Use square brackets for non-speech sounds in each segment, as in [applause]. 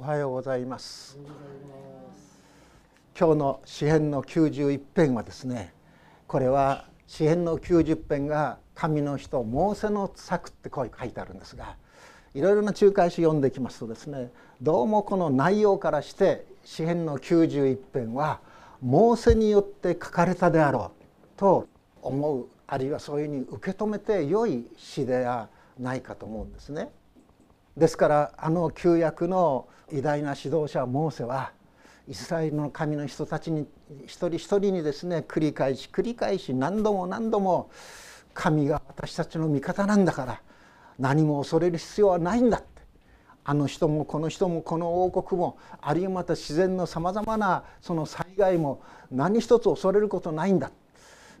おはようございます今日の詩編の91編はですねこれは詩編の90編が神の人モーセの作ってこう書いてあるんですがいろいろな仲介詩読んできますとですねどうもこの内容からして詩編の91編はモーセによって書かれたであろうと思うあるいはそういうふうに受け止めて良い詩ではないかと思うんですね。ですからあの旧約の偉大な指導者モーセはイスラエルの神の人たちに一人一人にですね繰り返し繰り返し何度も何度も神が私たちの味方なんだから何も恐れる必要はないんだって。あの人もこの人もこの王国もあるいはまた自然のさまざまなその災害も何一つ恐れることないんだ。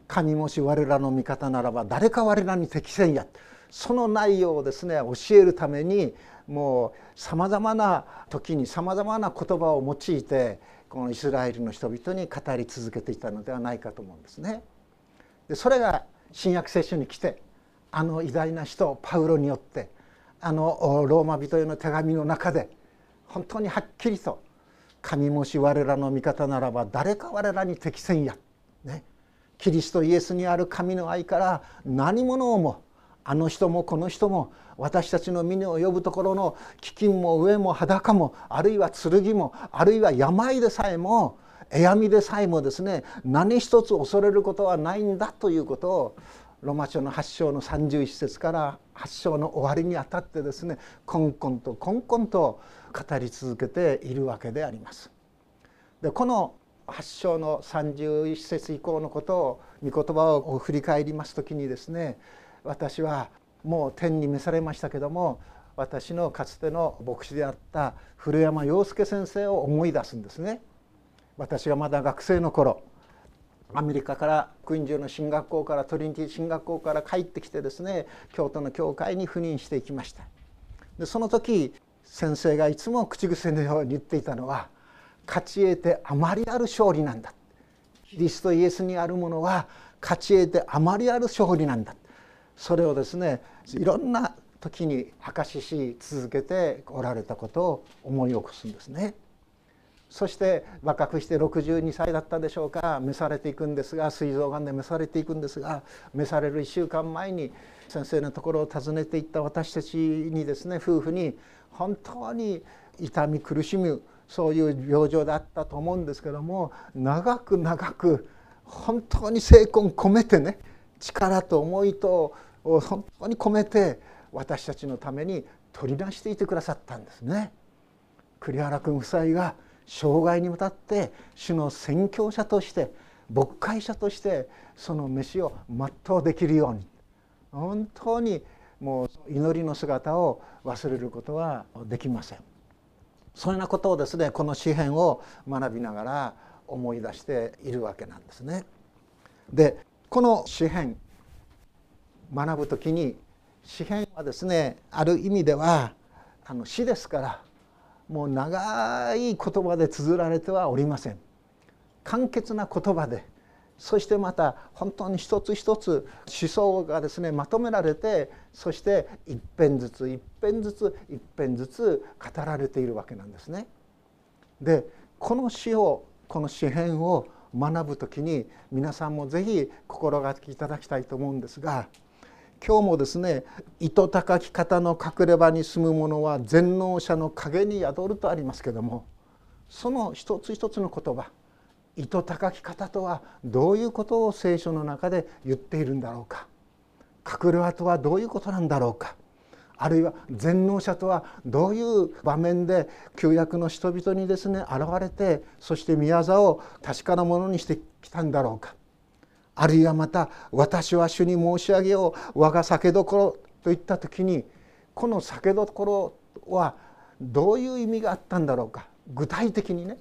神もし我らの味方ならば誰か我らに適せんや。その内容をですね教えるためにもうさまざまな時にさまざまな言葉を用いてこのイスラエルの人々に語り続けていたのではないかと思うんですね。でそれが新約聖書に来てあの偉大な人パウロによってあのローマ人への手紙の中で本当にはっきりと「神もし我らの味方ならば誰か我らに適せんや」ねキリストイエスにある神の愛から何者をもあの人もこの人も私たちの峰を呼ぶところの飢饉も上も裸もあるいは剣もあるいは病でさえもえやみでさえもですね何一つ恐れることはないんだということをロマ書の8章の31節から8章の終わりにあたってですねこんこんとこんこんと語り続けているわけであります。でこの8章の31節以降のことを御言葉を振り返ります時にですね私はもう天に召されましたけども私のかつての牧師であった古山洋介先生を思い出すんですね。私がまだ学生の頃アメリカからクイーンズの進学校からトリニティ進学校から帰ってきてですね京都の教会に赴任していきました。でその時先生がいつも口癖のように言っていたのは「勝ち得てあまりある勝利なんだ」「キリストイエスにあるものは勝ち得てあまりある勝利なんだ」それをですねいろんな時に証しし続けておられたことを思い起こすんですね。そして若くして62歳だったでしょうか召されていくんですが膵臓がんで召されていくんですが召される1週間前に先生のところを訪ねていった私たちにですね夫婦に本当に痛み苦しむそういう病状だったと思うんですけども長く長く本当に精魂込めてね力と思いとを本当に込めて私たちのために取り出していてくださったんですね。栗原君夫妻が生涯にわたって主の宣教者として牧会者としてその飯を全うできるように本当にもう祈りの姿を忘れることはできません。そんなことをですねこの詩篇を学びながら思い出しているわけなんですね。でこの詩篇学ぶ時に詩篇はですねある意味ではあの詩ですからもう長い言葉で綴られてはおりません。簡潔な言葉でそしてまた本当に一つ一つ思想がですねまとめられてそして一編ずつ一編ずつ一編ずつ語られているわけなんですね。でこの詩をこの詩篇を学ぶ時に皆さんも是非心がけいただきたいと思うんですが今日もですね「糸高き方の隠れ場に住む者は全能者の陰に宿る」とありますけどもその一つ一つの言葉糸高き方とはどういうことを聖書の中で言っているんだろうか隠れ場とはどういうことなんだろうかあるいは全能者とはどういう場面で旧約の人々にですね現れてそして宮沢を確かなものにしてきたんだろうかあるいはまた「私は主に申し上げよう。我が酒どころ」といった時にこの酒どころはどういう意味があったんだろうか。具体的にね。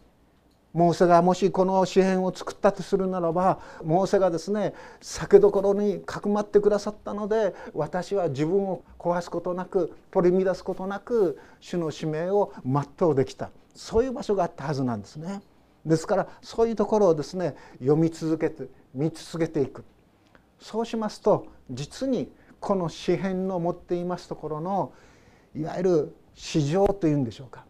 モーセがもしこの詩篇を作ったとするならばモーセがですね酒どころにかくまってくださったので私は自分を壊すことなく取り乱すことなく主の使命を全うできた。そういう場所があったはずなんですね。ですからそういうところをですね読み続けて見続けていく。そうしますと実にこの詩篇の持っていますところのいわゆる市場というんでしょうか。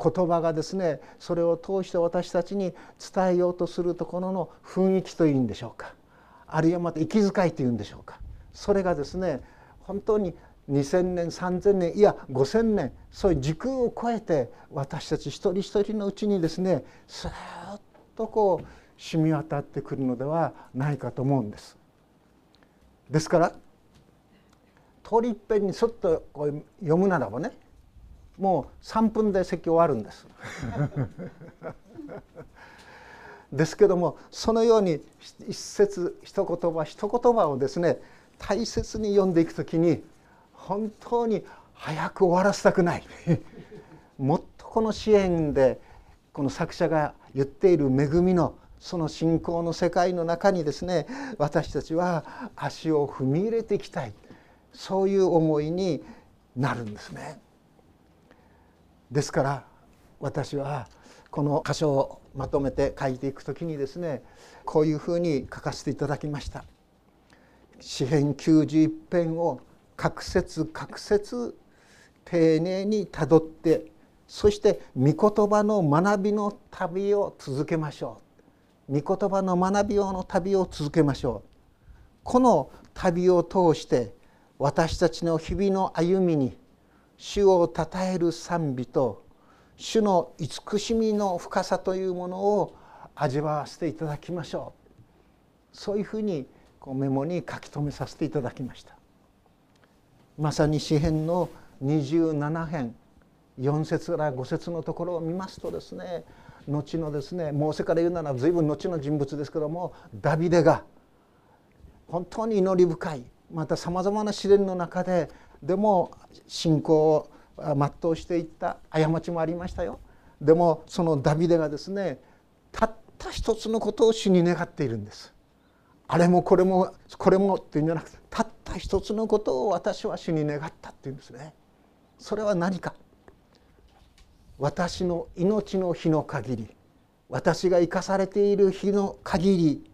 言葉がですねそれを通して私たちに伝えようとするところの雰囲気というんでしょうか。あるいはまた息遣いというんでしょうか。それがですね本当に2,000年3,000年いや5,000年そういう時空を超えて私たち一人一人のうちにですねスーッとこう染み渡ってくるのではないかと思うんです。ですから通りいっぺんにそっとこう読むならばねもう3分で説教終わるんです。[laughs] ですけどもそのように一節一言葉一言葉をですね大切に読んでいく時に本当に早く終わらせたくない [laughs] もっとこの支援でこの作者が言っている恵みのその信仰の世界の中にですね私たちは足を踏み入れていきたいそういう思いになるんですね。ですから私はこの箇所をまとめて書いていく時にですねこういうふうに書かせていただきました。詩編91編を各節各節丁寧にたどってそして御言葉の学びの旅を続けましょう。御言葉の学びの旅を続けましょう。この旅を通して私たちの日々の歩みに主をたたえる賛美と主の慈しみの深さというものを味わわせていただきましょう。そういうふうにこうメモに書き留めさせていただきました。まさに詩編の27編4節から5節のところを見ますとですね後のですねモーセから言うなら随分後の人物ですけどもダビデが本当に祈り深いまたさまざまな試練の中ででも信仰を全うしていった過ちもありましたよ。でもそのダビデがですねたった一つのことを主に願っているんです。あれもこれもこれもっていうんじゃなくてたった一つのことを私は主に願ったっていうんですね。それは何か私の命の日の限り私が生かされている日の限り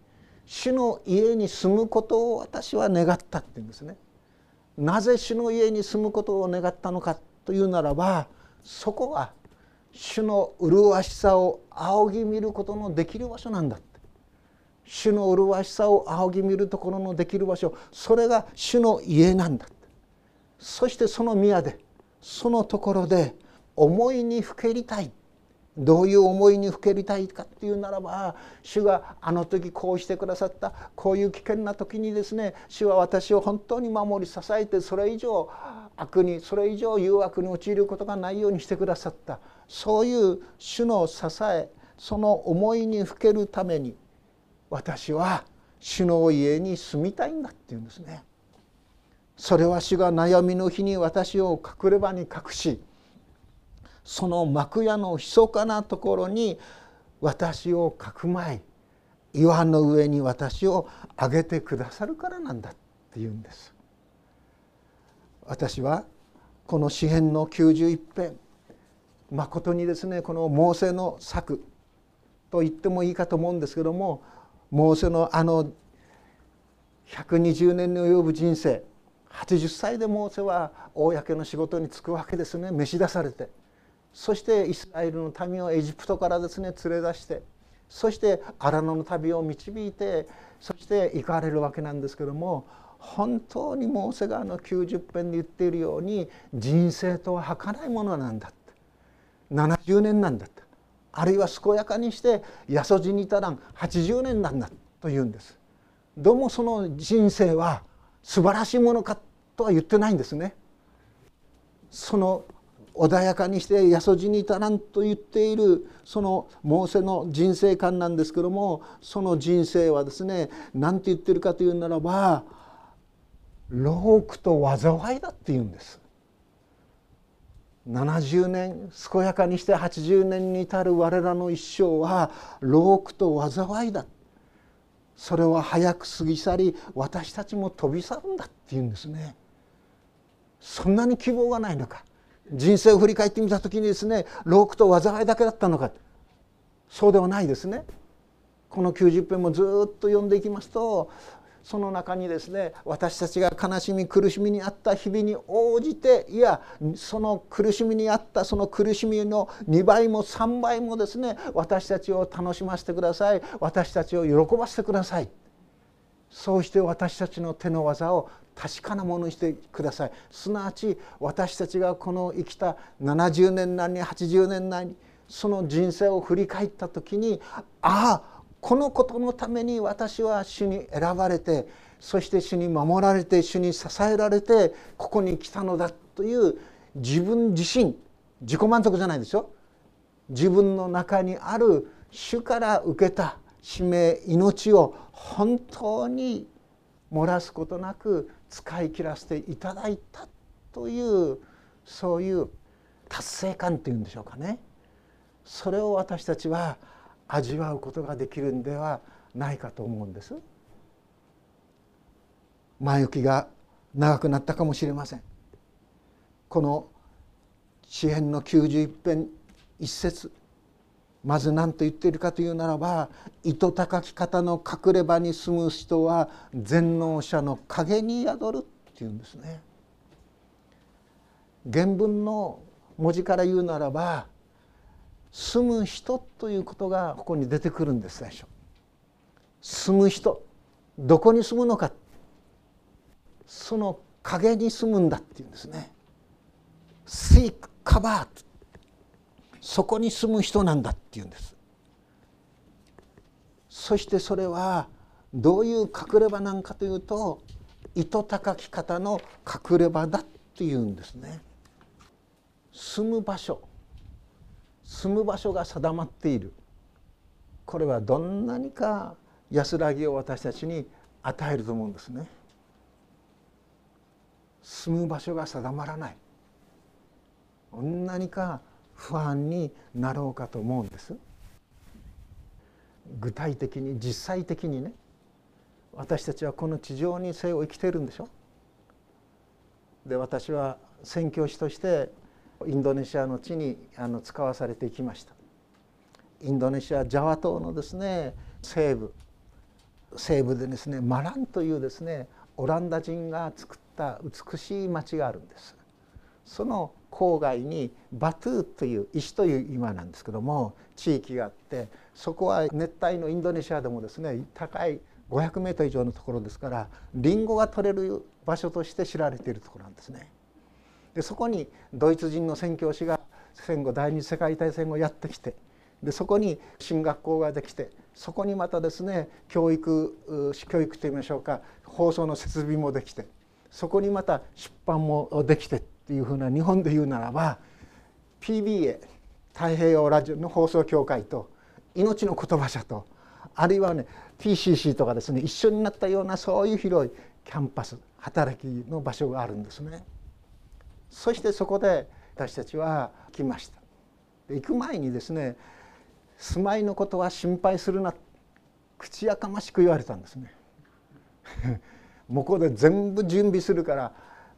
主の家に住むことを私は願ったっていうんですね。なぜ主の家に住むことを願ったのかというならばそこは主の麗しさを仰ぎ見ることのできる場所なんだ主の麗しさを仰ぎ見るところのできる場所。それが主の家なんだ。そしてその宮でそのところで思いにふけりたい。どういう思いにふけりたいかっていうならば主があの時こうしてくださった。こういう危険な時にですね主は私を本当に守り支えてそれ以上悪にそれ以上誘惑に陥ることがないようにしてくださった。そういう主の支えその思いにふけるために私は主の家に住みたいんだっていうんですね。それは主が悩みの日に私を隠れ場に隠しその幕屋の密かなところに私をかくまい岩の上に私を上げてくださるからなんだっていうんです。私はこの詩篇の91編まことにですねこのモーセの作と言ってもいいかと思うんですけどもモーセのあの120年に及ぶ人生80歳でモーセは公の仕事に就くわけですね。召し出されて。そしてイスラエルの民をエジプトからですね連れ出して。そして荒野の旅を導いてそして行かれるわけなんですけども本当にモーセがあの90編で言っているように人生とは儚いものなんだって。70年なんだって。あるいは健やかにして八十字に至らん80年なんだと言うんです。どうもその人生は素晴らしいものかとは言ってないんですね。その穏やかにして八十字に至らんと言っているそのモーセの人生観なんですけどもその人生はですね何て言ってるかというならば労苦と災いだって言うんです。70年健やかにして80年に至る我らの一生は労苦と災いだ。それは早く過ぎ去り私たちも飛び去るんだっていうんですね。そんなに希望がないのか。人生を振り返ってみた時にですね労苦と災いだけだったのか。そうではないですね。この90編もずっと読んでいきますとその中にですね私たちが悲しみ苦しみにあった日々に応じていやその苦しみにあったその苦しみの2倍も3倍もですね私たちを楽しませてください。私たちを喜ばせてください。そうして私たちの手の技を確かなものにしてください。すなわち私たちがこの生きた70年なり80年なりその人生を振り返った時にああこのことのために私は主に選ばれてそして主に守られて主に支えられてここに来たのだという自分自身自己満足じゃないでしょ自分の中にある主から受けた使命命を本当に漏らすことなく使い切らせていただいたというそういう達成感っていうんでしょうかね。それを私たちは味わうことができるんではないかと思うんです。前置きが長くなったかもしれません。この詩篇の91編一節。まず何と言っているかというならば糸高き方の隠れ場に住む人は全能者の影に宿るっていうんですね。原文の文字から言うならば住む人ということがここに出てくるんです最初。住む人。どこに住むのか。その影に住むんだっていうんですね。Seek cover そこに住む人なんだっていうんです。そしてそれはどういう隠れ場なんかというと糸高き方の隠れ場だっていうんですね。住む場所。住む場所が定まっている。これはどんなにか安らぎを私たちに与えると思うんですね。住む場所が定まらない。どんなにか不安になろうかと思うんです。具体的に実際的にね私たちはこの地上に生を生きているんでしょ。で私は宣教師としてインドネシアの地にあの使わされていきましたインドネシアジャワ島のですね西部西部でですねマランというですねオランダ人が作った美しい町があるんですその郊外にバトゥーという石という今なんですけども地域があってそこは熱帯のインドネシアでもですね高い500メートル以上のところですからリンゴが取れる場所として知られているところなんですね。でそこにドイツ人の宣教師が戦後第二次世界大戦後やってきてでそこに進学校ができてそこにまたですね教育教育といいましょうか放送の設備もできてそこにまた出版もできてっていうふうな日本で言うならば PBA 太平洋ラジオの放送協会と命の言葉社とあるいはね TCC とかですね一緒になったようなそういう広いキャンパス働きの場所があるんですね。そしてそこで私たちは来ました。行く前にですね住まいのことは心配するな口やかましく言われたんですね。[laughs] 向こうで全部準備するから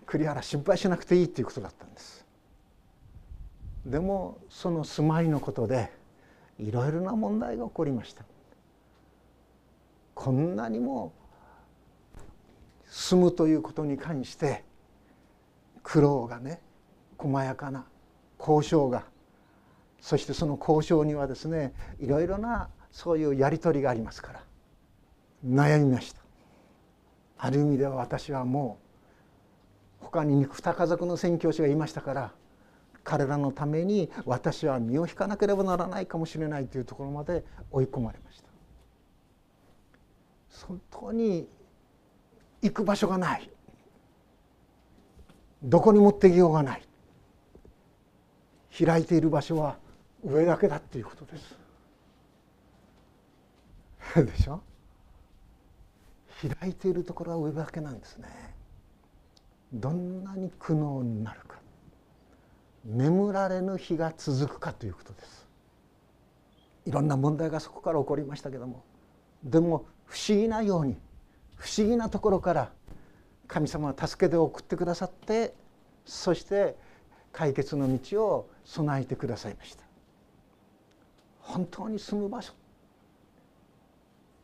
栗原心配しなくていいっていうことだったんです。でもその住まいのことでいろいろな問題が起こりました。こんなにも住むということに関して苦労がね細やかな交渉が。そしてその交渉にはですねいろいろなそういうやり取りがありますから。悩みました。ある意味では私はもう他に二家族の宣教師がいましたから彼らのために私は身を引かなければならないかもしれないというところまで追い込まれました。本当に行く場所がない。どこに持ってきようがない。開いている場所は上だけだっていうことです。[laughs] でしょ？開いているところは上だけなんですね。どんなに苦悩になるか。眠られぬ日が続くかということです。いろんな問題がそこから起こりましたけども。でも不思議なように不思議なところから神様は助けて送ってくださってそして解決の道を備えてくださいました。本当に住む場所。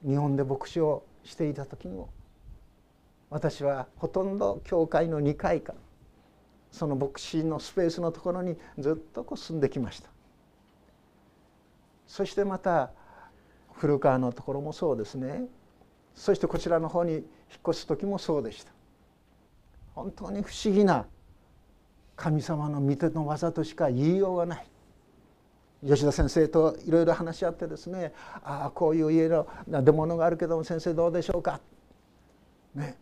日本で牧師をしていた時にも私はほとんど教会の2階かその牧師のスペースのところにずっとこう住んできました。そしてまた古川のところもそうですね。そしてこちらの方に引っ越す時もそうでした。本当に不思議な神様の御手の技としか言いようがない。吉田先生といろいろ話し合ってですねああこういう家の出物があるけども先生どうでしょうか。ね。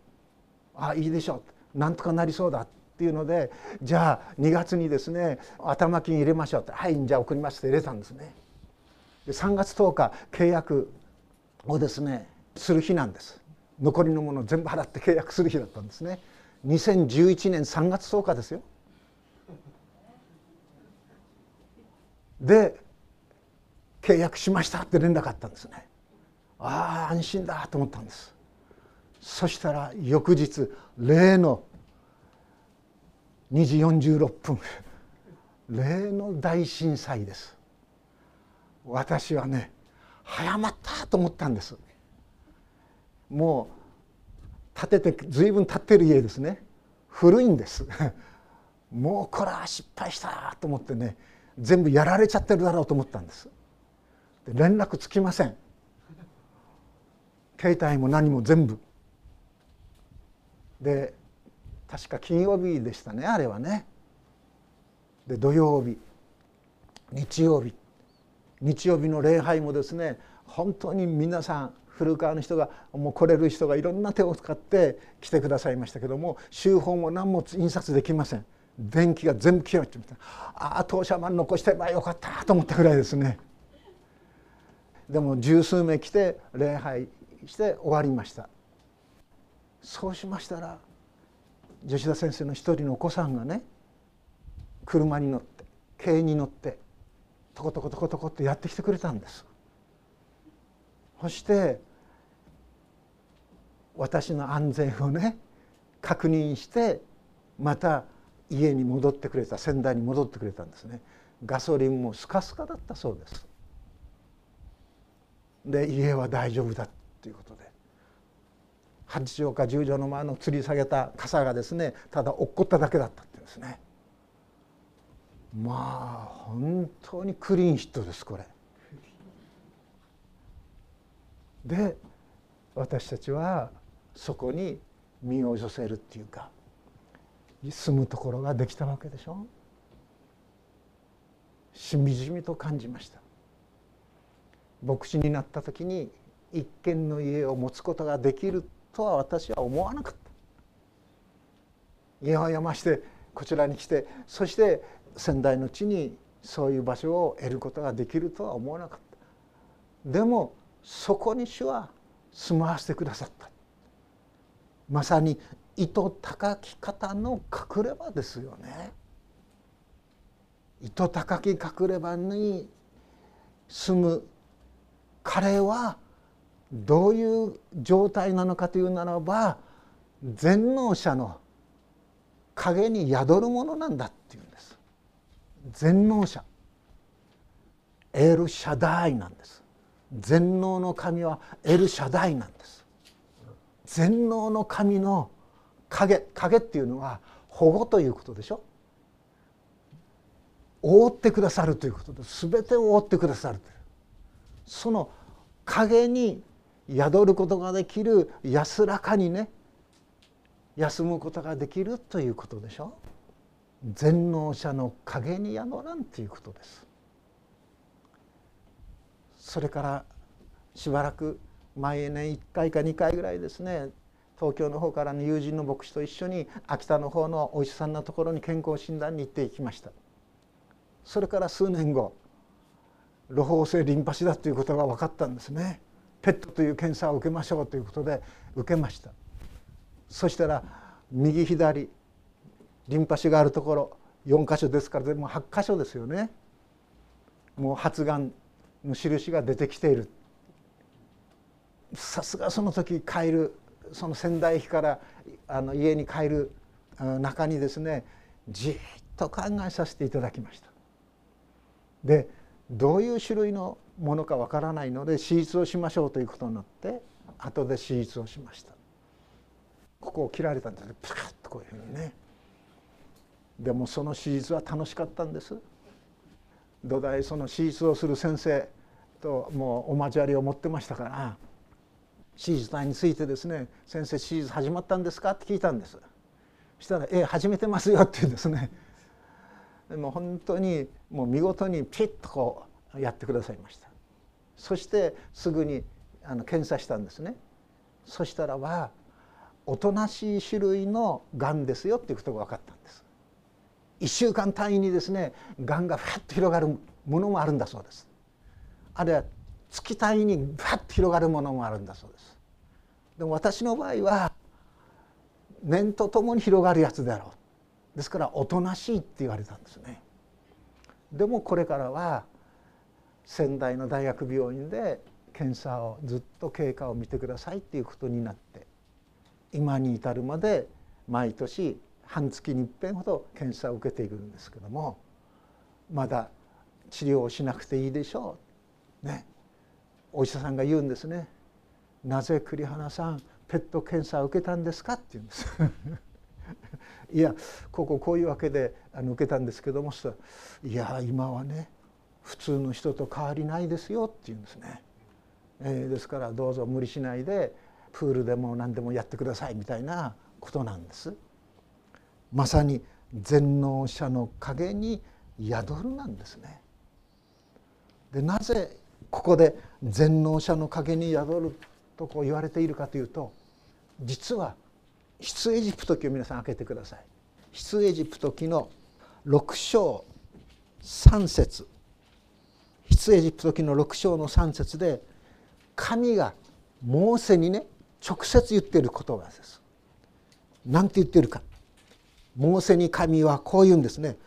ああいいでしょう。なんとかなりそうだっていうのでじゃあ2月にですね頭金入れましょうってはいじゃあ送りますって入れたんですね。で3月10日契約をですねする日なんです。残りのものを全部払って契約する日だったんですね。2011年3月10日ですよ。で契約しましたって連絡あったんですね。ああ安心だと思ったんです。そしたら翌日例の2時46分例の大震災です。私はね早まったと思ったんです。もう建てて随分経ってる家ですね。古いんです。[laughs] もうこれは失敗したと思ってね全部やられちゃってるだろうと思ったんです。で連絡つきません。携帯も何も全部。で確か金曜日でしたねあれはね。で土曜日日曜日。日曜日の礼拝もですね本当に皆さん古川の人がもう来れる人がいろんな手を使って来てくださいましたけども週報も何も印刷できません。電気が全部消えちゃった。ああ当社マン残してばよかったと思ったぐらいですね。でも十数名来て礼拝して終わりました。そうしましたら吉田先生の一人のお子さんがね車に乗って軽に乗ってトコトコトコトコってやってきてくれたんです。そして私の安全をね確認してまた家に戻ってくれた仙台に戻ってくれたんですね。ガソリンもスカスカだったそうです。で家は大丈夫だということで。八畳か十畳の前の吊り下げた傘がですねただ落っこっただけだったってですね。まあ本当にクリーンヒットですこれ。で私たちはそこに身を寄せるっていうか住むところができたわけでしょ。しみじみと感じました。牧師になった時に一軒の家を持つことができるとは私は思わなかった。家を山してこちらに来てそして仙台の地にそういう場所を得ることができるとは思わなかった。でもそこに主は住まわせてくださった。まさに糸高き方の隠れ場ですよね。糸高き隠れ場に住む彼はどういう状態なのかというならば全能者の影に宿るものなんだっていうんです。全能者。エルシャダイなんです。全能の神はエルシャダイなんです。全能の神の影影っていうのは保護ということでしょ？覆ってくださるということで全てを覆ってくださるという。その影に宿ることができる安らかにね休むことができるということでしょ？全能者の影に宿らんということです。それからしばらく毎年1回か2回ぐらいですね東京の方からの友人の牧師と一緒に秋田の方のお医者さんのところに健康診断に行っていきました。それから数年後露胞性リンパ腫だということが分かったんですね。ペットという検査を受けましょうということで受けました。そしたら右左リンパ腫があるところ4箇所ですからでも8箇所ですよね。もう発がんの印が出てきている。さすがその時帰るその仙台駅からあの家に帰る中にですねじっと考えさせていただきました。でどういう種類のものかわからないので手術をしましょうということになって後で手術をしました。ここを切られたんですプカッとこういうふうにねでもその手術は楽しかったんです土台その手術をする先生ともうお交わりを持ってましたから手術台についてですね「先生手術始まったんですか?」って聞いたんです。したら「ええ始めてますよ」って言うんですね。でも本当にもう見事にピッとこうやってくださいました。そしてすぐにあの検査したんですね。そしたらはおとなしい種類のがんですよっていうことが分かったんです。1週間単位にですねがんがふわっと広がるものもあるんだそうです。あるいは月単位にふわっと広がるものもあるんだそうです。でも私の場合は念とともに広がるやつであろう。ですからおとなしいって言われたんですね。でもこれからは仙台の大学病院で検査をずっと経過を見てくださいっていうことになって今に至るまで毎年半月に一遍ほど検査を受けているんですけどもまだ治療をしなくていいでしょう。ね。お医者さんが言うんですね「なぜ栗花さんペット検査を受けたんですか?」って言うんです [laughs] いやこここういうわけであの受けたんですけどもいや今はね普通の人と変わりないですよ」って言うんですね。えー、ですからどうぞ無理しないでプールでも何でもやってくださいみたいなことなんです。まさに全能者の影に宿るなんですね。でなぜここで全能者の影に宿るとこう言われているかというと実は出エジプト記を皆さん開けてください。出エジプト記の6章3節出エジプト記の6章の3節で神がモーセにね直接言っている言葉です。何て言ってるかモーセに神はこう言うんですね。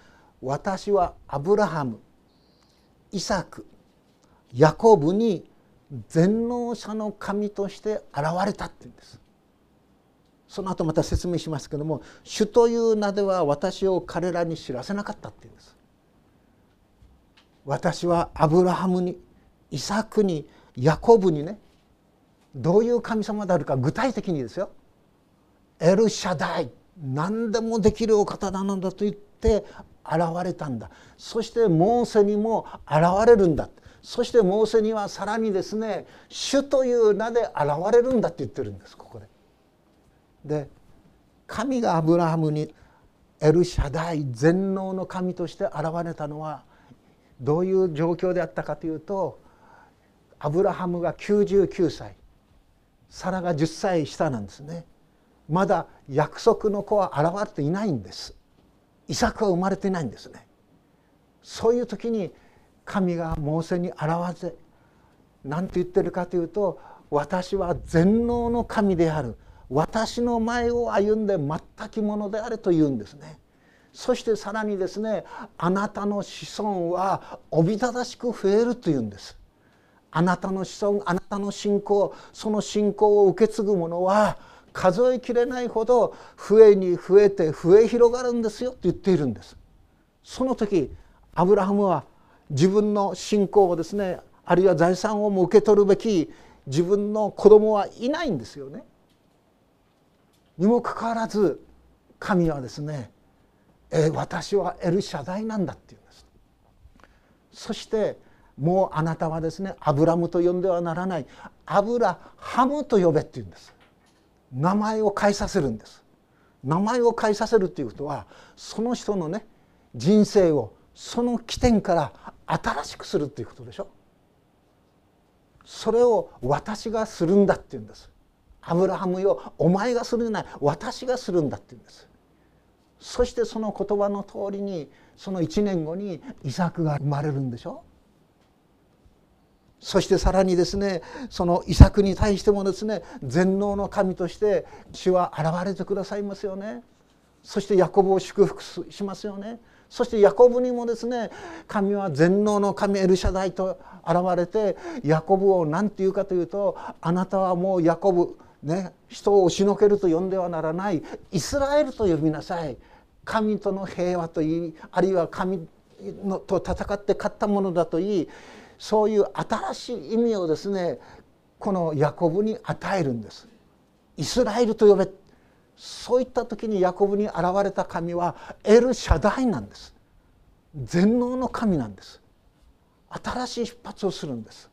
私はアブラハムイサクヤコブに全能者の神として現れたって言うんです。その後また説明しますけども「主という名では私を彼らに知らせなかった」って言うんです。私はアブラハムにイサクにヤコブにねどういう神様であるか具体的にですよエルシャダイ何でもできるお方なんだと言って現れたんだそしてモーセにも現れるんだそしてモーセにはさらにですね主という名で現れるんだって言ってるんですここで。で神がアブラハムにエルシャダイ全能の神として現れたのはどういう状況であったかというとアブラハムが99歳サラが10歳下なんですね。まだ約束の子は現れていないんです。イサクは生まれていないんですね。そういう時に神がモーセに現れ何て言ってるかというと私は全能の神である。私の前を歩んで全きものであると言うんですね。そしてさらにですねあなたの子孫はおびただしく増えるというんです。あなたの子孫あなたの信仰その信仰を受け継ぐ者は数えきれないほど増えに増えて増え広がるんですよと言っているんです。その時アブラハムは自分の信仰をですねあるいは財産をも受け取るべき自分の子供はいないんですよね。にもかかわらず神はですね「え私はエルシャダイなんだ」って言うんです。そしてもうあなたはですねアブラムと呼んではならないアブラハムと呼べって言うんです。名前を変えさせるんです名前を変えさせるっていうことはその人のね人生をその起点から新しくするっていうことでしょ？それを私がするんだって言うんです。アブラハムよお前がするんじゃない。私がするんだって言うんです。そしてその言葉の通りにその1年後にイサクが生まれるんでしょ？そしてさらにですねその遺作に対してもですね全能の神として主は現れてくださいますよね。そしてヤコブを祝福しますよね。そしてヤコブにもですね神は全能の神エルシャダイと現れてヤコブを何て言うかというとあなたはもうヤコブね人を押しのけると呼んではならないイスラエルと呼びなさい神との平和といいあるいは神のと戦って勝ったものだといいそういう新しい意味をですねこのヤコブに与えるんです。イスラエルと呼べそういった時にヤコブに現れた神はエル・シャダイなんです。全能の神なんです。新しい出発をするんです。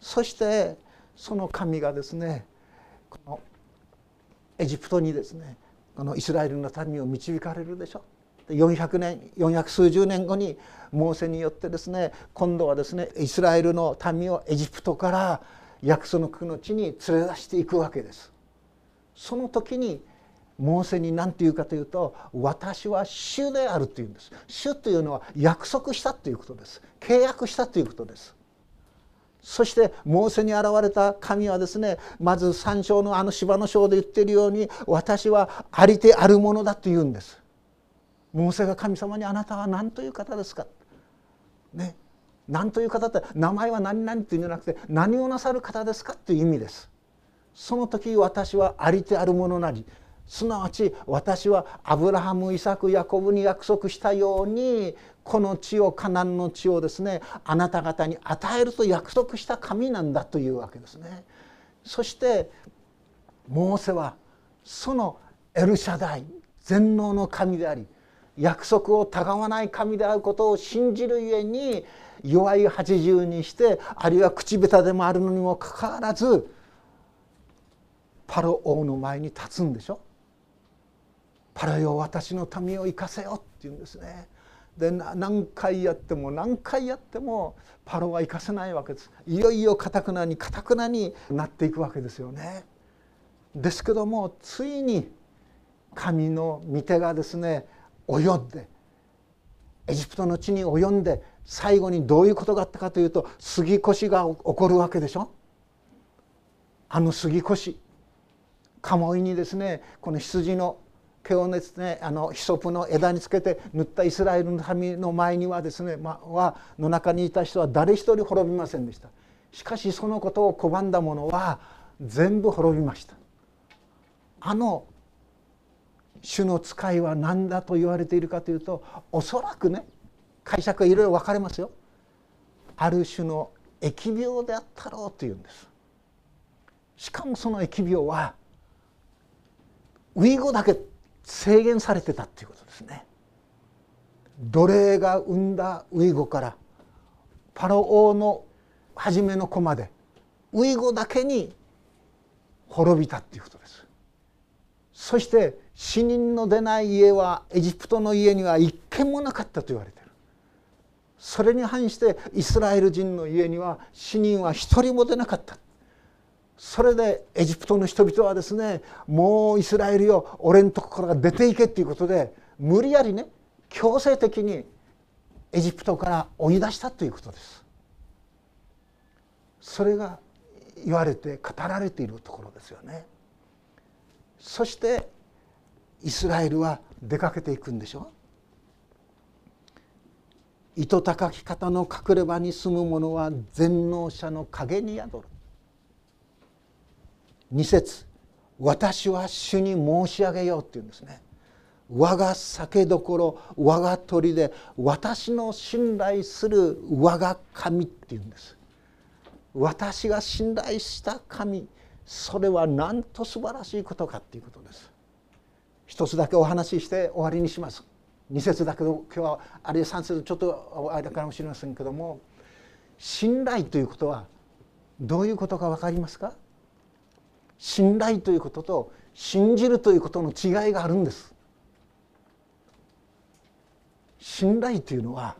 そしてその神がですねこのエジプトにですねこのイスラエルの民を導かれるでしょ。400年400数十年後にモーセによってですね今度はですねイスラエルの民をエジプトから約束の地に連れ出していくわけです。その時にモーセに何て言うかというと「私は主である」というんです。主というのは約束したということです。契約したということです。そしてモーセに現れた神はですねまず三章のあの芝の章で言っているように私はありてあるものだと言うんです。モーセが神様にあなたは何という方ですかね何という方って名前は何々っていうんじゃなくて何をなさる方ですかという意味です。その時私はありてあるものなりすなわち私はアブラハムイサクヤコブに約束したようにこの地をカナンの地をですねあなた方に与えると約束した神なんだというわけですね。そしてモーセはそのエルシャダイ全能の神であり約束をたがわない神であることを信じるゆえに弱い八十にしてあるいは口下手でもあるのにもかかわらずパロ王の前に立つんでしょ？パロよ私の民を生かせよって言うんですね。で何回やっても何回やってもパロは生かせないわけですいよいよかたくなにかたくなになっていくわけですよね。ですけどもついに神の御手がですね及んでエジプトの地に及んで最後にどういうことがあったかというと杉越が起こるわけでしょ？あの杉越鴨居にですねこの羊の毛をですねあのヒソプの枝につけて塗ったイスラエルの民の前にはですね、ま、はの中にいた人は誰一人滅びませんでした。しかしそのことを拒んだ者は全部滅びました。あの主の使いは何だと言われているかというとおそらくね解釈はいろいろ分かれますよ。ある種の疫病であったろうというんです。しかもその疫病はウイゴだけ制限されてたっていうことですね。奴隷が生んだウイゴからパロ王の初めの子までウイゴだけに滅びたっていうことです。そして死人の出ない家はエジプトの家には一軒もなかったと言われてる。それに反してイスラエル人の家には死人は一人も出なかった。それでエジプトの人々はですねもうイスラエルよ俺のとこから出ていけっていうことで無理やりね強制的にエジプトから追い出したということです。それが言われて語られているところですよね。そしてイスラエルは出かけていくんでしょ糸高き方の隠れ場に住む者は全能者の陰に宿る。二節私は主に申し上げよう」って言うんですね。我が酒どころ我が鳥で私の信頼する我が神って言うんです。私が信頼した神それはなんと素晴らしいことかっていうことです。一つだけお話しして終わりにします。2節だけど今日はあるいは3節ちょっと間かもしれませんけども信頼ということはどういうことか分かりますか？信頼ということと信じるということの違いがあるんです。信頼というのは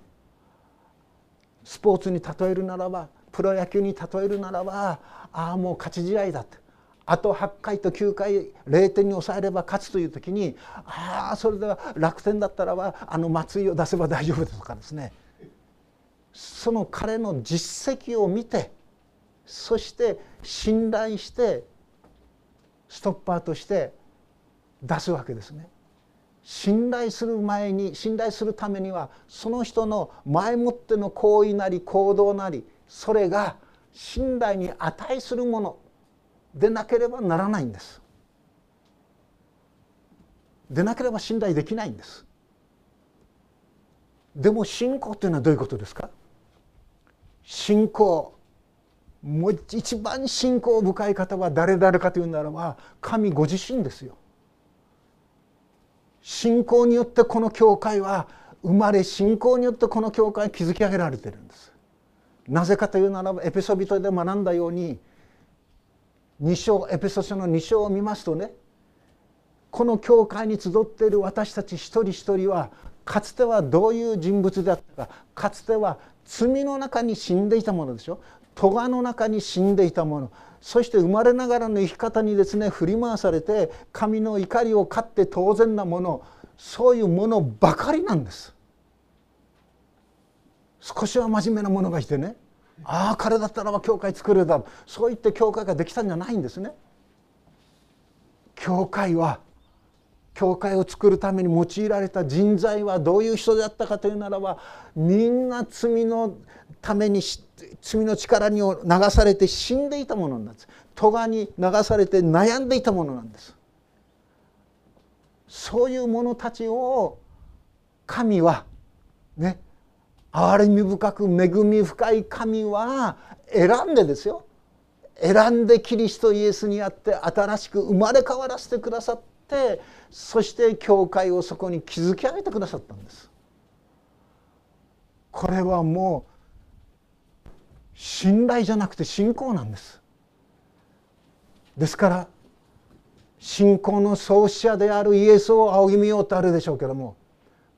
スポーツに例えるならばプロ野球に例えるならばああもう勝ち試合だって。あと8回と9回0点に抑えれば勝つという時にああそれでは楽天だったらばあの松井を出せば大丈夫ですとかですね。その彼の実績を見てそして信頼してストッパーとして出すわけですね。信頼する前に信頼するためにはその人の前もっての行為なり行動なりそれが信頼に値するものでなければならないんです。でなければ信頼できないんです。でも信仰というのはどういうことですか？信仰。もう一番信仰深い方は誰々かというならば神ご自身ですよ。信仰によってこの教会は生まれ信仰によってこの教会築き上げられてるんです。なぜかというならばエペソビトで学んだように2章エペソ書の2章を見ますとねこの教会に集っている私たち一人一人はかつてはどういう人物であったかかつては罪の中に死んでいたものでしょ。咎の中に死んでいたものそして生まれながらの生き方にですね振り回されて神の怒りを買って当然なものそういうものばかりなんです。少しは真面目な者がいてねああ彼だったらば教会作れるだろうそう言って教会ができたんじゃないんですね。教会は教会を作るために用いられた人材はどういう人であったかというならばみんな罪のために罪の力に流されて死んでいたものなんです。咎に流されて悩んでいたものなんです。そういう者たちを神はね憐れみ深く恵み深い神は選んでですよ。選んでキリストイエスにあって新しく生まれ変わらせてくださってそして教会をそこに築き上げてくださったんです。これはもう信頼じゃなくて信仰なんです。ですから信仰の創始者であるイエスを仰ぎ見ようとあるでしょうけども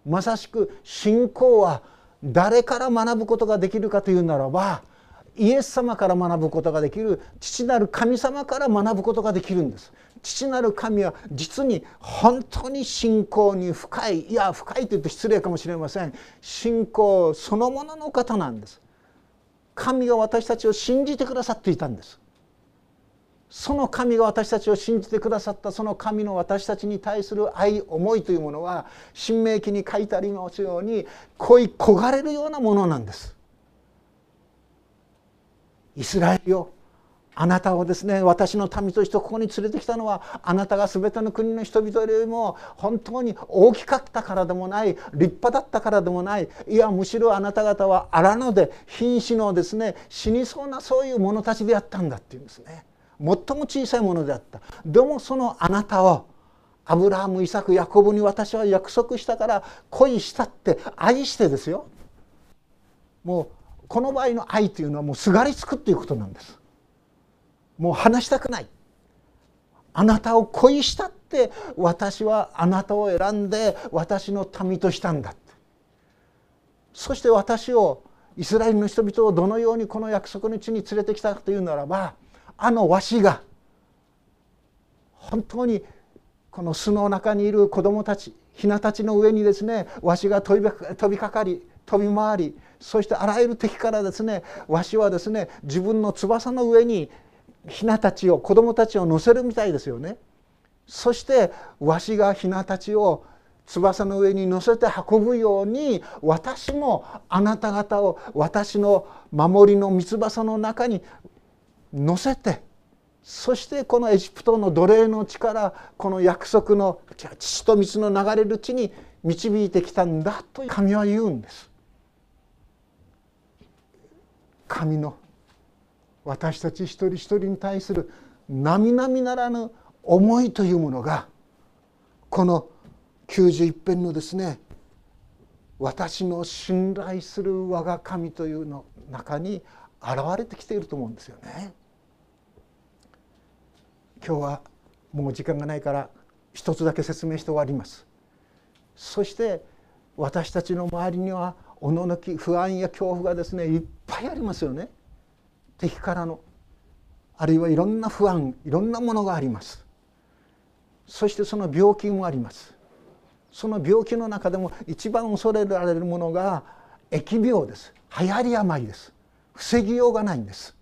まさしく信仰は誰から学ぶことができるかというならばイエス様から学ぶことができる父なる神様から学ぶことができるんです。父なる神は実に本当に信仰に深いいや深いと言うと失礼かもしれません。信仰そのものの方なんです。神が私たちを信じてくださっていたんですその神が私たちを信じてくださったその神の私たちに対する愛思いというものは神明記に書いてありますように恋焦がれるようなものなんです。イスラエルよあなたをですね私の民としてここに連れてきたのはあなたが全ての国の人々よりも本当に大きかったからでもない立派だったからでもない。いやむしろあなた方は荒野で瀕死のですね死にそうなそういう者たちであったんだっていうんですね。最も小さいものであった。でもそのあなたをアブラハムイサクヤコブに私は約束したから恋したって愛してですよ。もうこの場合の愛というのはもうすがりつくっていうことなんです。もう話したくない。あなたを恋したって私はあなたを選んで私の民としたんだって。そして私をイスラエルの人々をどのようにこの約束の地に連れてきたかというならばあのわしが本当にこの巣の中にいる子どもたちひなたちの上にですねわしが飛び飛びかかり飛び回りそしてあらゆる敵からですねわしはですね自分の翼の上にひなたちを子どもたちを乗せるみたいですよね。そしてわしがひなたちを翼の上に乗せて運ぶように私もあなた方を私の守りの三翼の中に乗せてそしてこのエジプトの奴隷の地からこの約束の血と水の流れる地に導いてきたんだと神は言うんです。神の私たち一人一人に対する並々ならぬ思いというものがこの91編のですね私の信頼する我が神というの中に現れてきていると思うんですよね。今日はもう時間がないから一つだけ説明して終わりますそして私たちの周りにはおののき不安や恐怖がですねいっぱいありますよね敵からのあるいはいろんな不安いろんなものがあります。そしてその病気もあります。その病気の中でも一番恐れられるものが疫病です。流行り病です。防ぎようがないんです。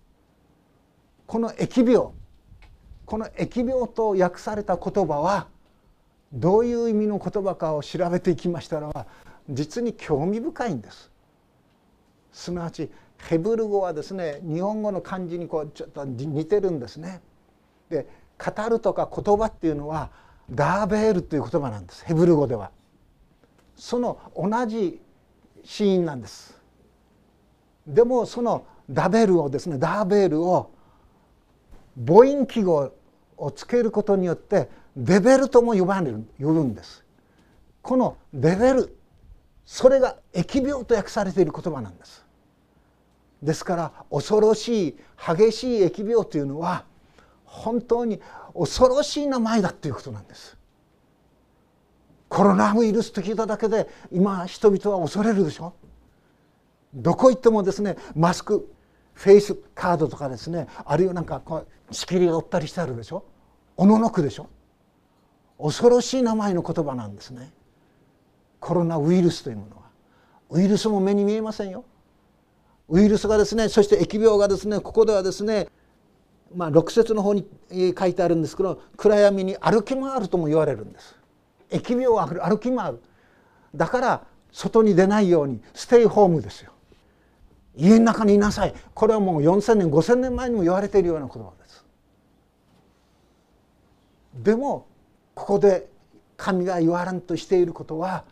この疫病この疫病と訳された言葉はどういう意味の言葉かを調べていきましたら実に興味深いんです。すなわちヘブル語はですね日本語の漢字にこうちょっと似てるんですね。で語るとか言葉っていうのはダーベールという言葉なんですヘブル語では。その同じシーンなんです。でもそのダベルをですねダーベールを母音記号をつけることによってデベルとも呼ばれる呼ぶんですこのレベルそれが疫病と訳されている言葉なんですですから恐ろしい激しい疫病というのは本当に恐ろしい名前だということなんです。コロナウイルスと聞いただけで今人々は恐れるでしょ。どこ行ってもですねマスクフェイスカードとかですねあるいはなんかこう仕切りが折ったりしてあるでしょ。おののくでしょ。恐ろしい名前の言葉なんですね。コロナウイルスというものは。ウイルスも目に見えませんよ。ウイルスがですねそして疫病がですねここではですねまあ6節の方に書いてあるんですけど暗闇に歩き回るとも言われるんです。疫病は歩き回る。だから外に出ないようにステイホームですよ。家の中にいなさい。これはもう4,000年5,000年前にも言われているような言葉です。でもここで神が言われんとしていることは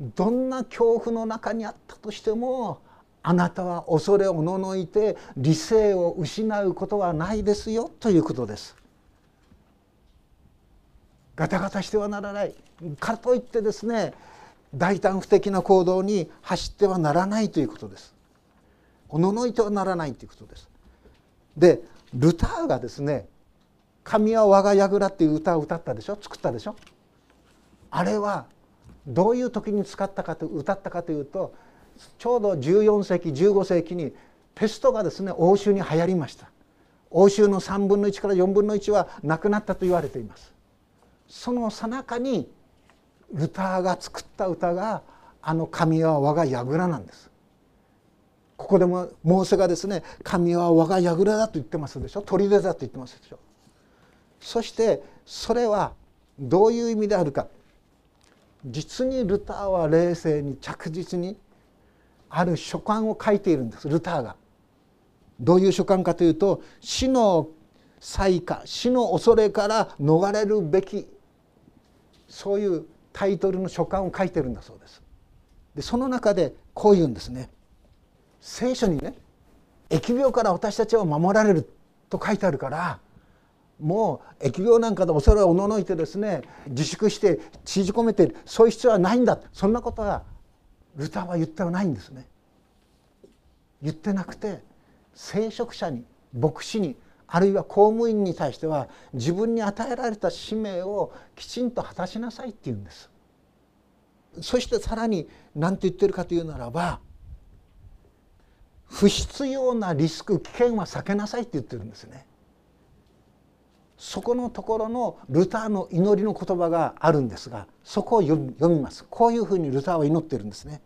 どんな恐怖の中にあったとしてもあなたは恐れおののいて理性を失うことはないですよということです。ガタガタしてはならないかといってですね大胆不敵な行動に走ってはならないということです。おののいてはならないということです。でルターがですね「神は我が櫓」っていう歌を歌ったでしょ？作ったでしょ？あれはどういう時に使ったかと歌ったかというとちょうど14世紀15世紀にペストがですね欧州に流行りました。欧州の3分の1から4分の1はなくなったと言われています。そのさなかにルターが作った歌があの「神は我が櫓」なんです。ここでもモーセがですね「神は我が櫓だ」と言ってますでしょ。砦だと言ってますでしょ。そしてそれはどういう意味であるか。実にルターは冷静に着実にある書簡を書いているんですルターが。どういう書簡かというと死の災禍死の恐れから逃れるべきそういうタイトルの書簡を書いてるんだそうです。でその中でこう言うんですね。聖書にね疫病から私たちは守られると書いてあるからもう疫病なんかで恐れをおののいてですね自粛して縮こめてそういう必要はないんだそんなことはルターは言ってはないんですね。言ってなくて聖職者に牧師にあるいは公務員に対しては自分に与えられた使命をきちんと果たしなさいって言うんです。そしてさらに何て言ってるかというならば不必要なリスク危険は避けなさいって言ってるんですね。そこのところのルターの祈りの言葉があるんですがそこを読みますこういうふうにルターは祈ってるんですね。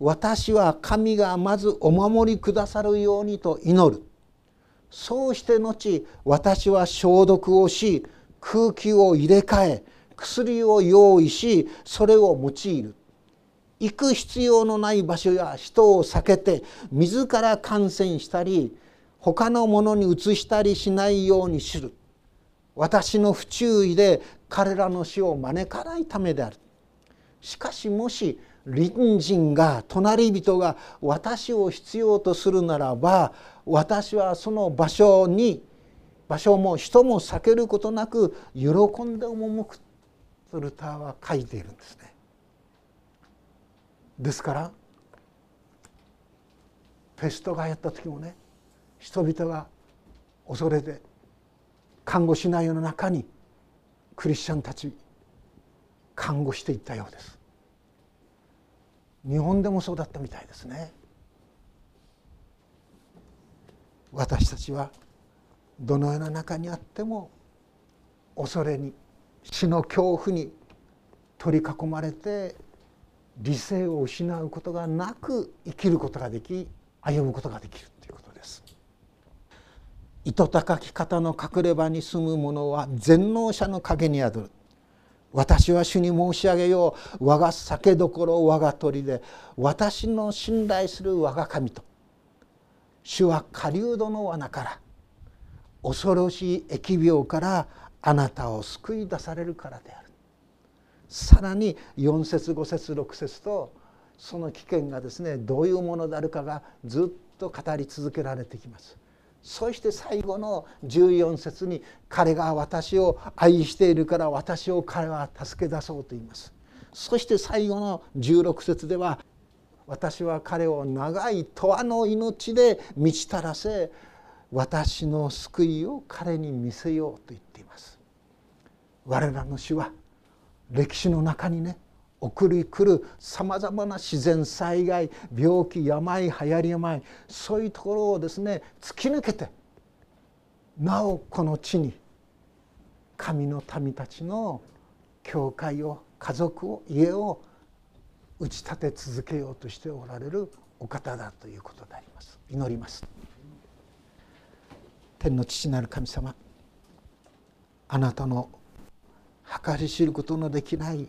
私は神がまずお守りくださるようにと祈る。そうして後私は消毒をし空気を入れ替え薬を用意しそれを用いる。行く必要のない場所や人を避けて自ら感染したり他のものに移したりしないようにする。私の不注意で彼らの死を招かないためである。しかしもし隣人が隣人が私を必要とするならば私はその場所に場所も人も避けることなく喜んで赴くとルターは書いているんですね。ですからペストがやった時もね人々が恐れて看護しないような中にクリスチャンたち看護していったようです日本でもそうだったみたいですね私たちはどのような中にあっても恐れに死の恐怖に取り囲まれて理性を失うことがなく生きることができ歩むことができるということです。糸高き方の隠れ場に住む者は全能者の陰に宿る私は主に申し上げよう我が酒どころ我が鳥で私の信頼する我が神と主は狩人の罠から恐ろしい疫病からあなたを救い出されるからであるさらに4節5節6節とその危険がですねどういうものであるかがずっと語り続けられてきます。そして最後の14節に「彼が私を愛しているから私を彼は助け出そう」と言います。そして最後の16節では私は彼を長い永遠の命で満ちたらせ私の救いを彼に見せようと言っています我らの主は歴史の中にね送り来るさまざまな自然災害病気病流行り病そういうところをですね突き抜けてなおこの地に神の民たちの教会を家族を家を打ち立て続けようとしておられるお方だということであります祈ります天の父なる神様あなたの計り知ることのできない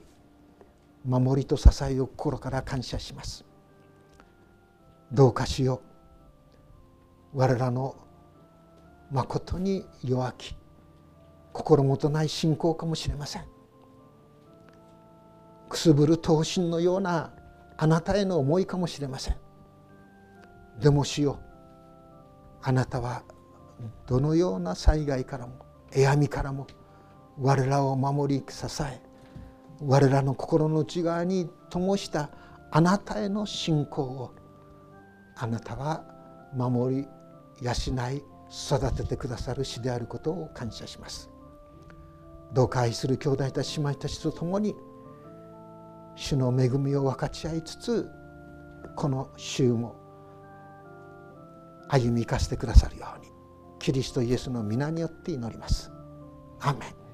守りと支えを心から感謝します。どうかしよう。我らのまことに弱き心もとない信仰かもしれません。くすぶる闘心のようなあなたへの思いかもしれません。でもしよう。あなたはどのような災害からもえみからも我らを守り支え我らの心の内側に灯したあなたへの信仰をあなたは守り養い育ててくださる死であることを感謝しますどうか愛する兄弟たち姉妹たちと共に主の恵みを分かち合いつつこの週も歩み生かしてくださるようにキリストイエスの皆によって祈ります。アメン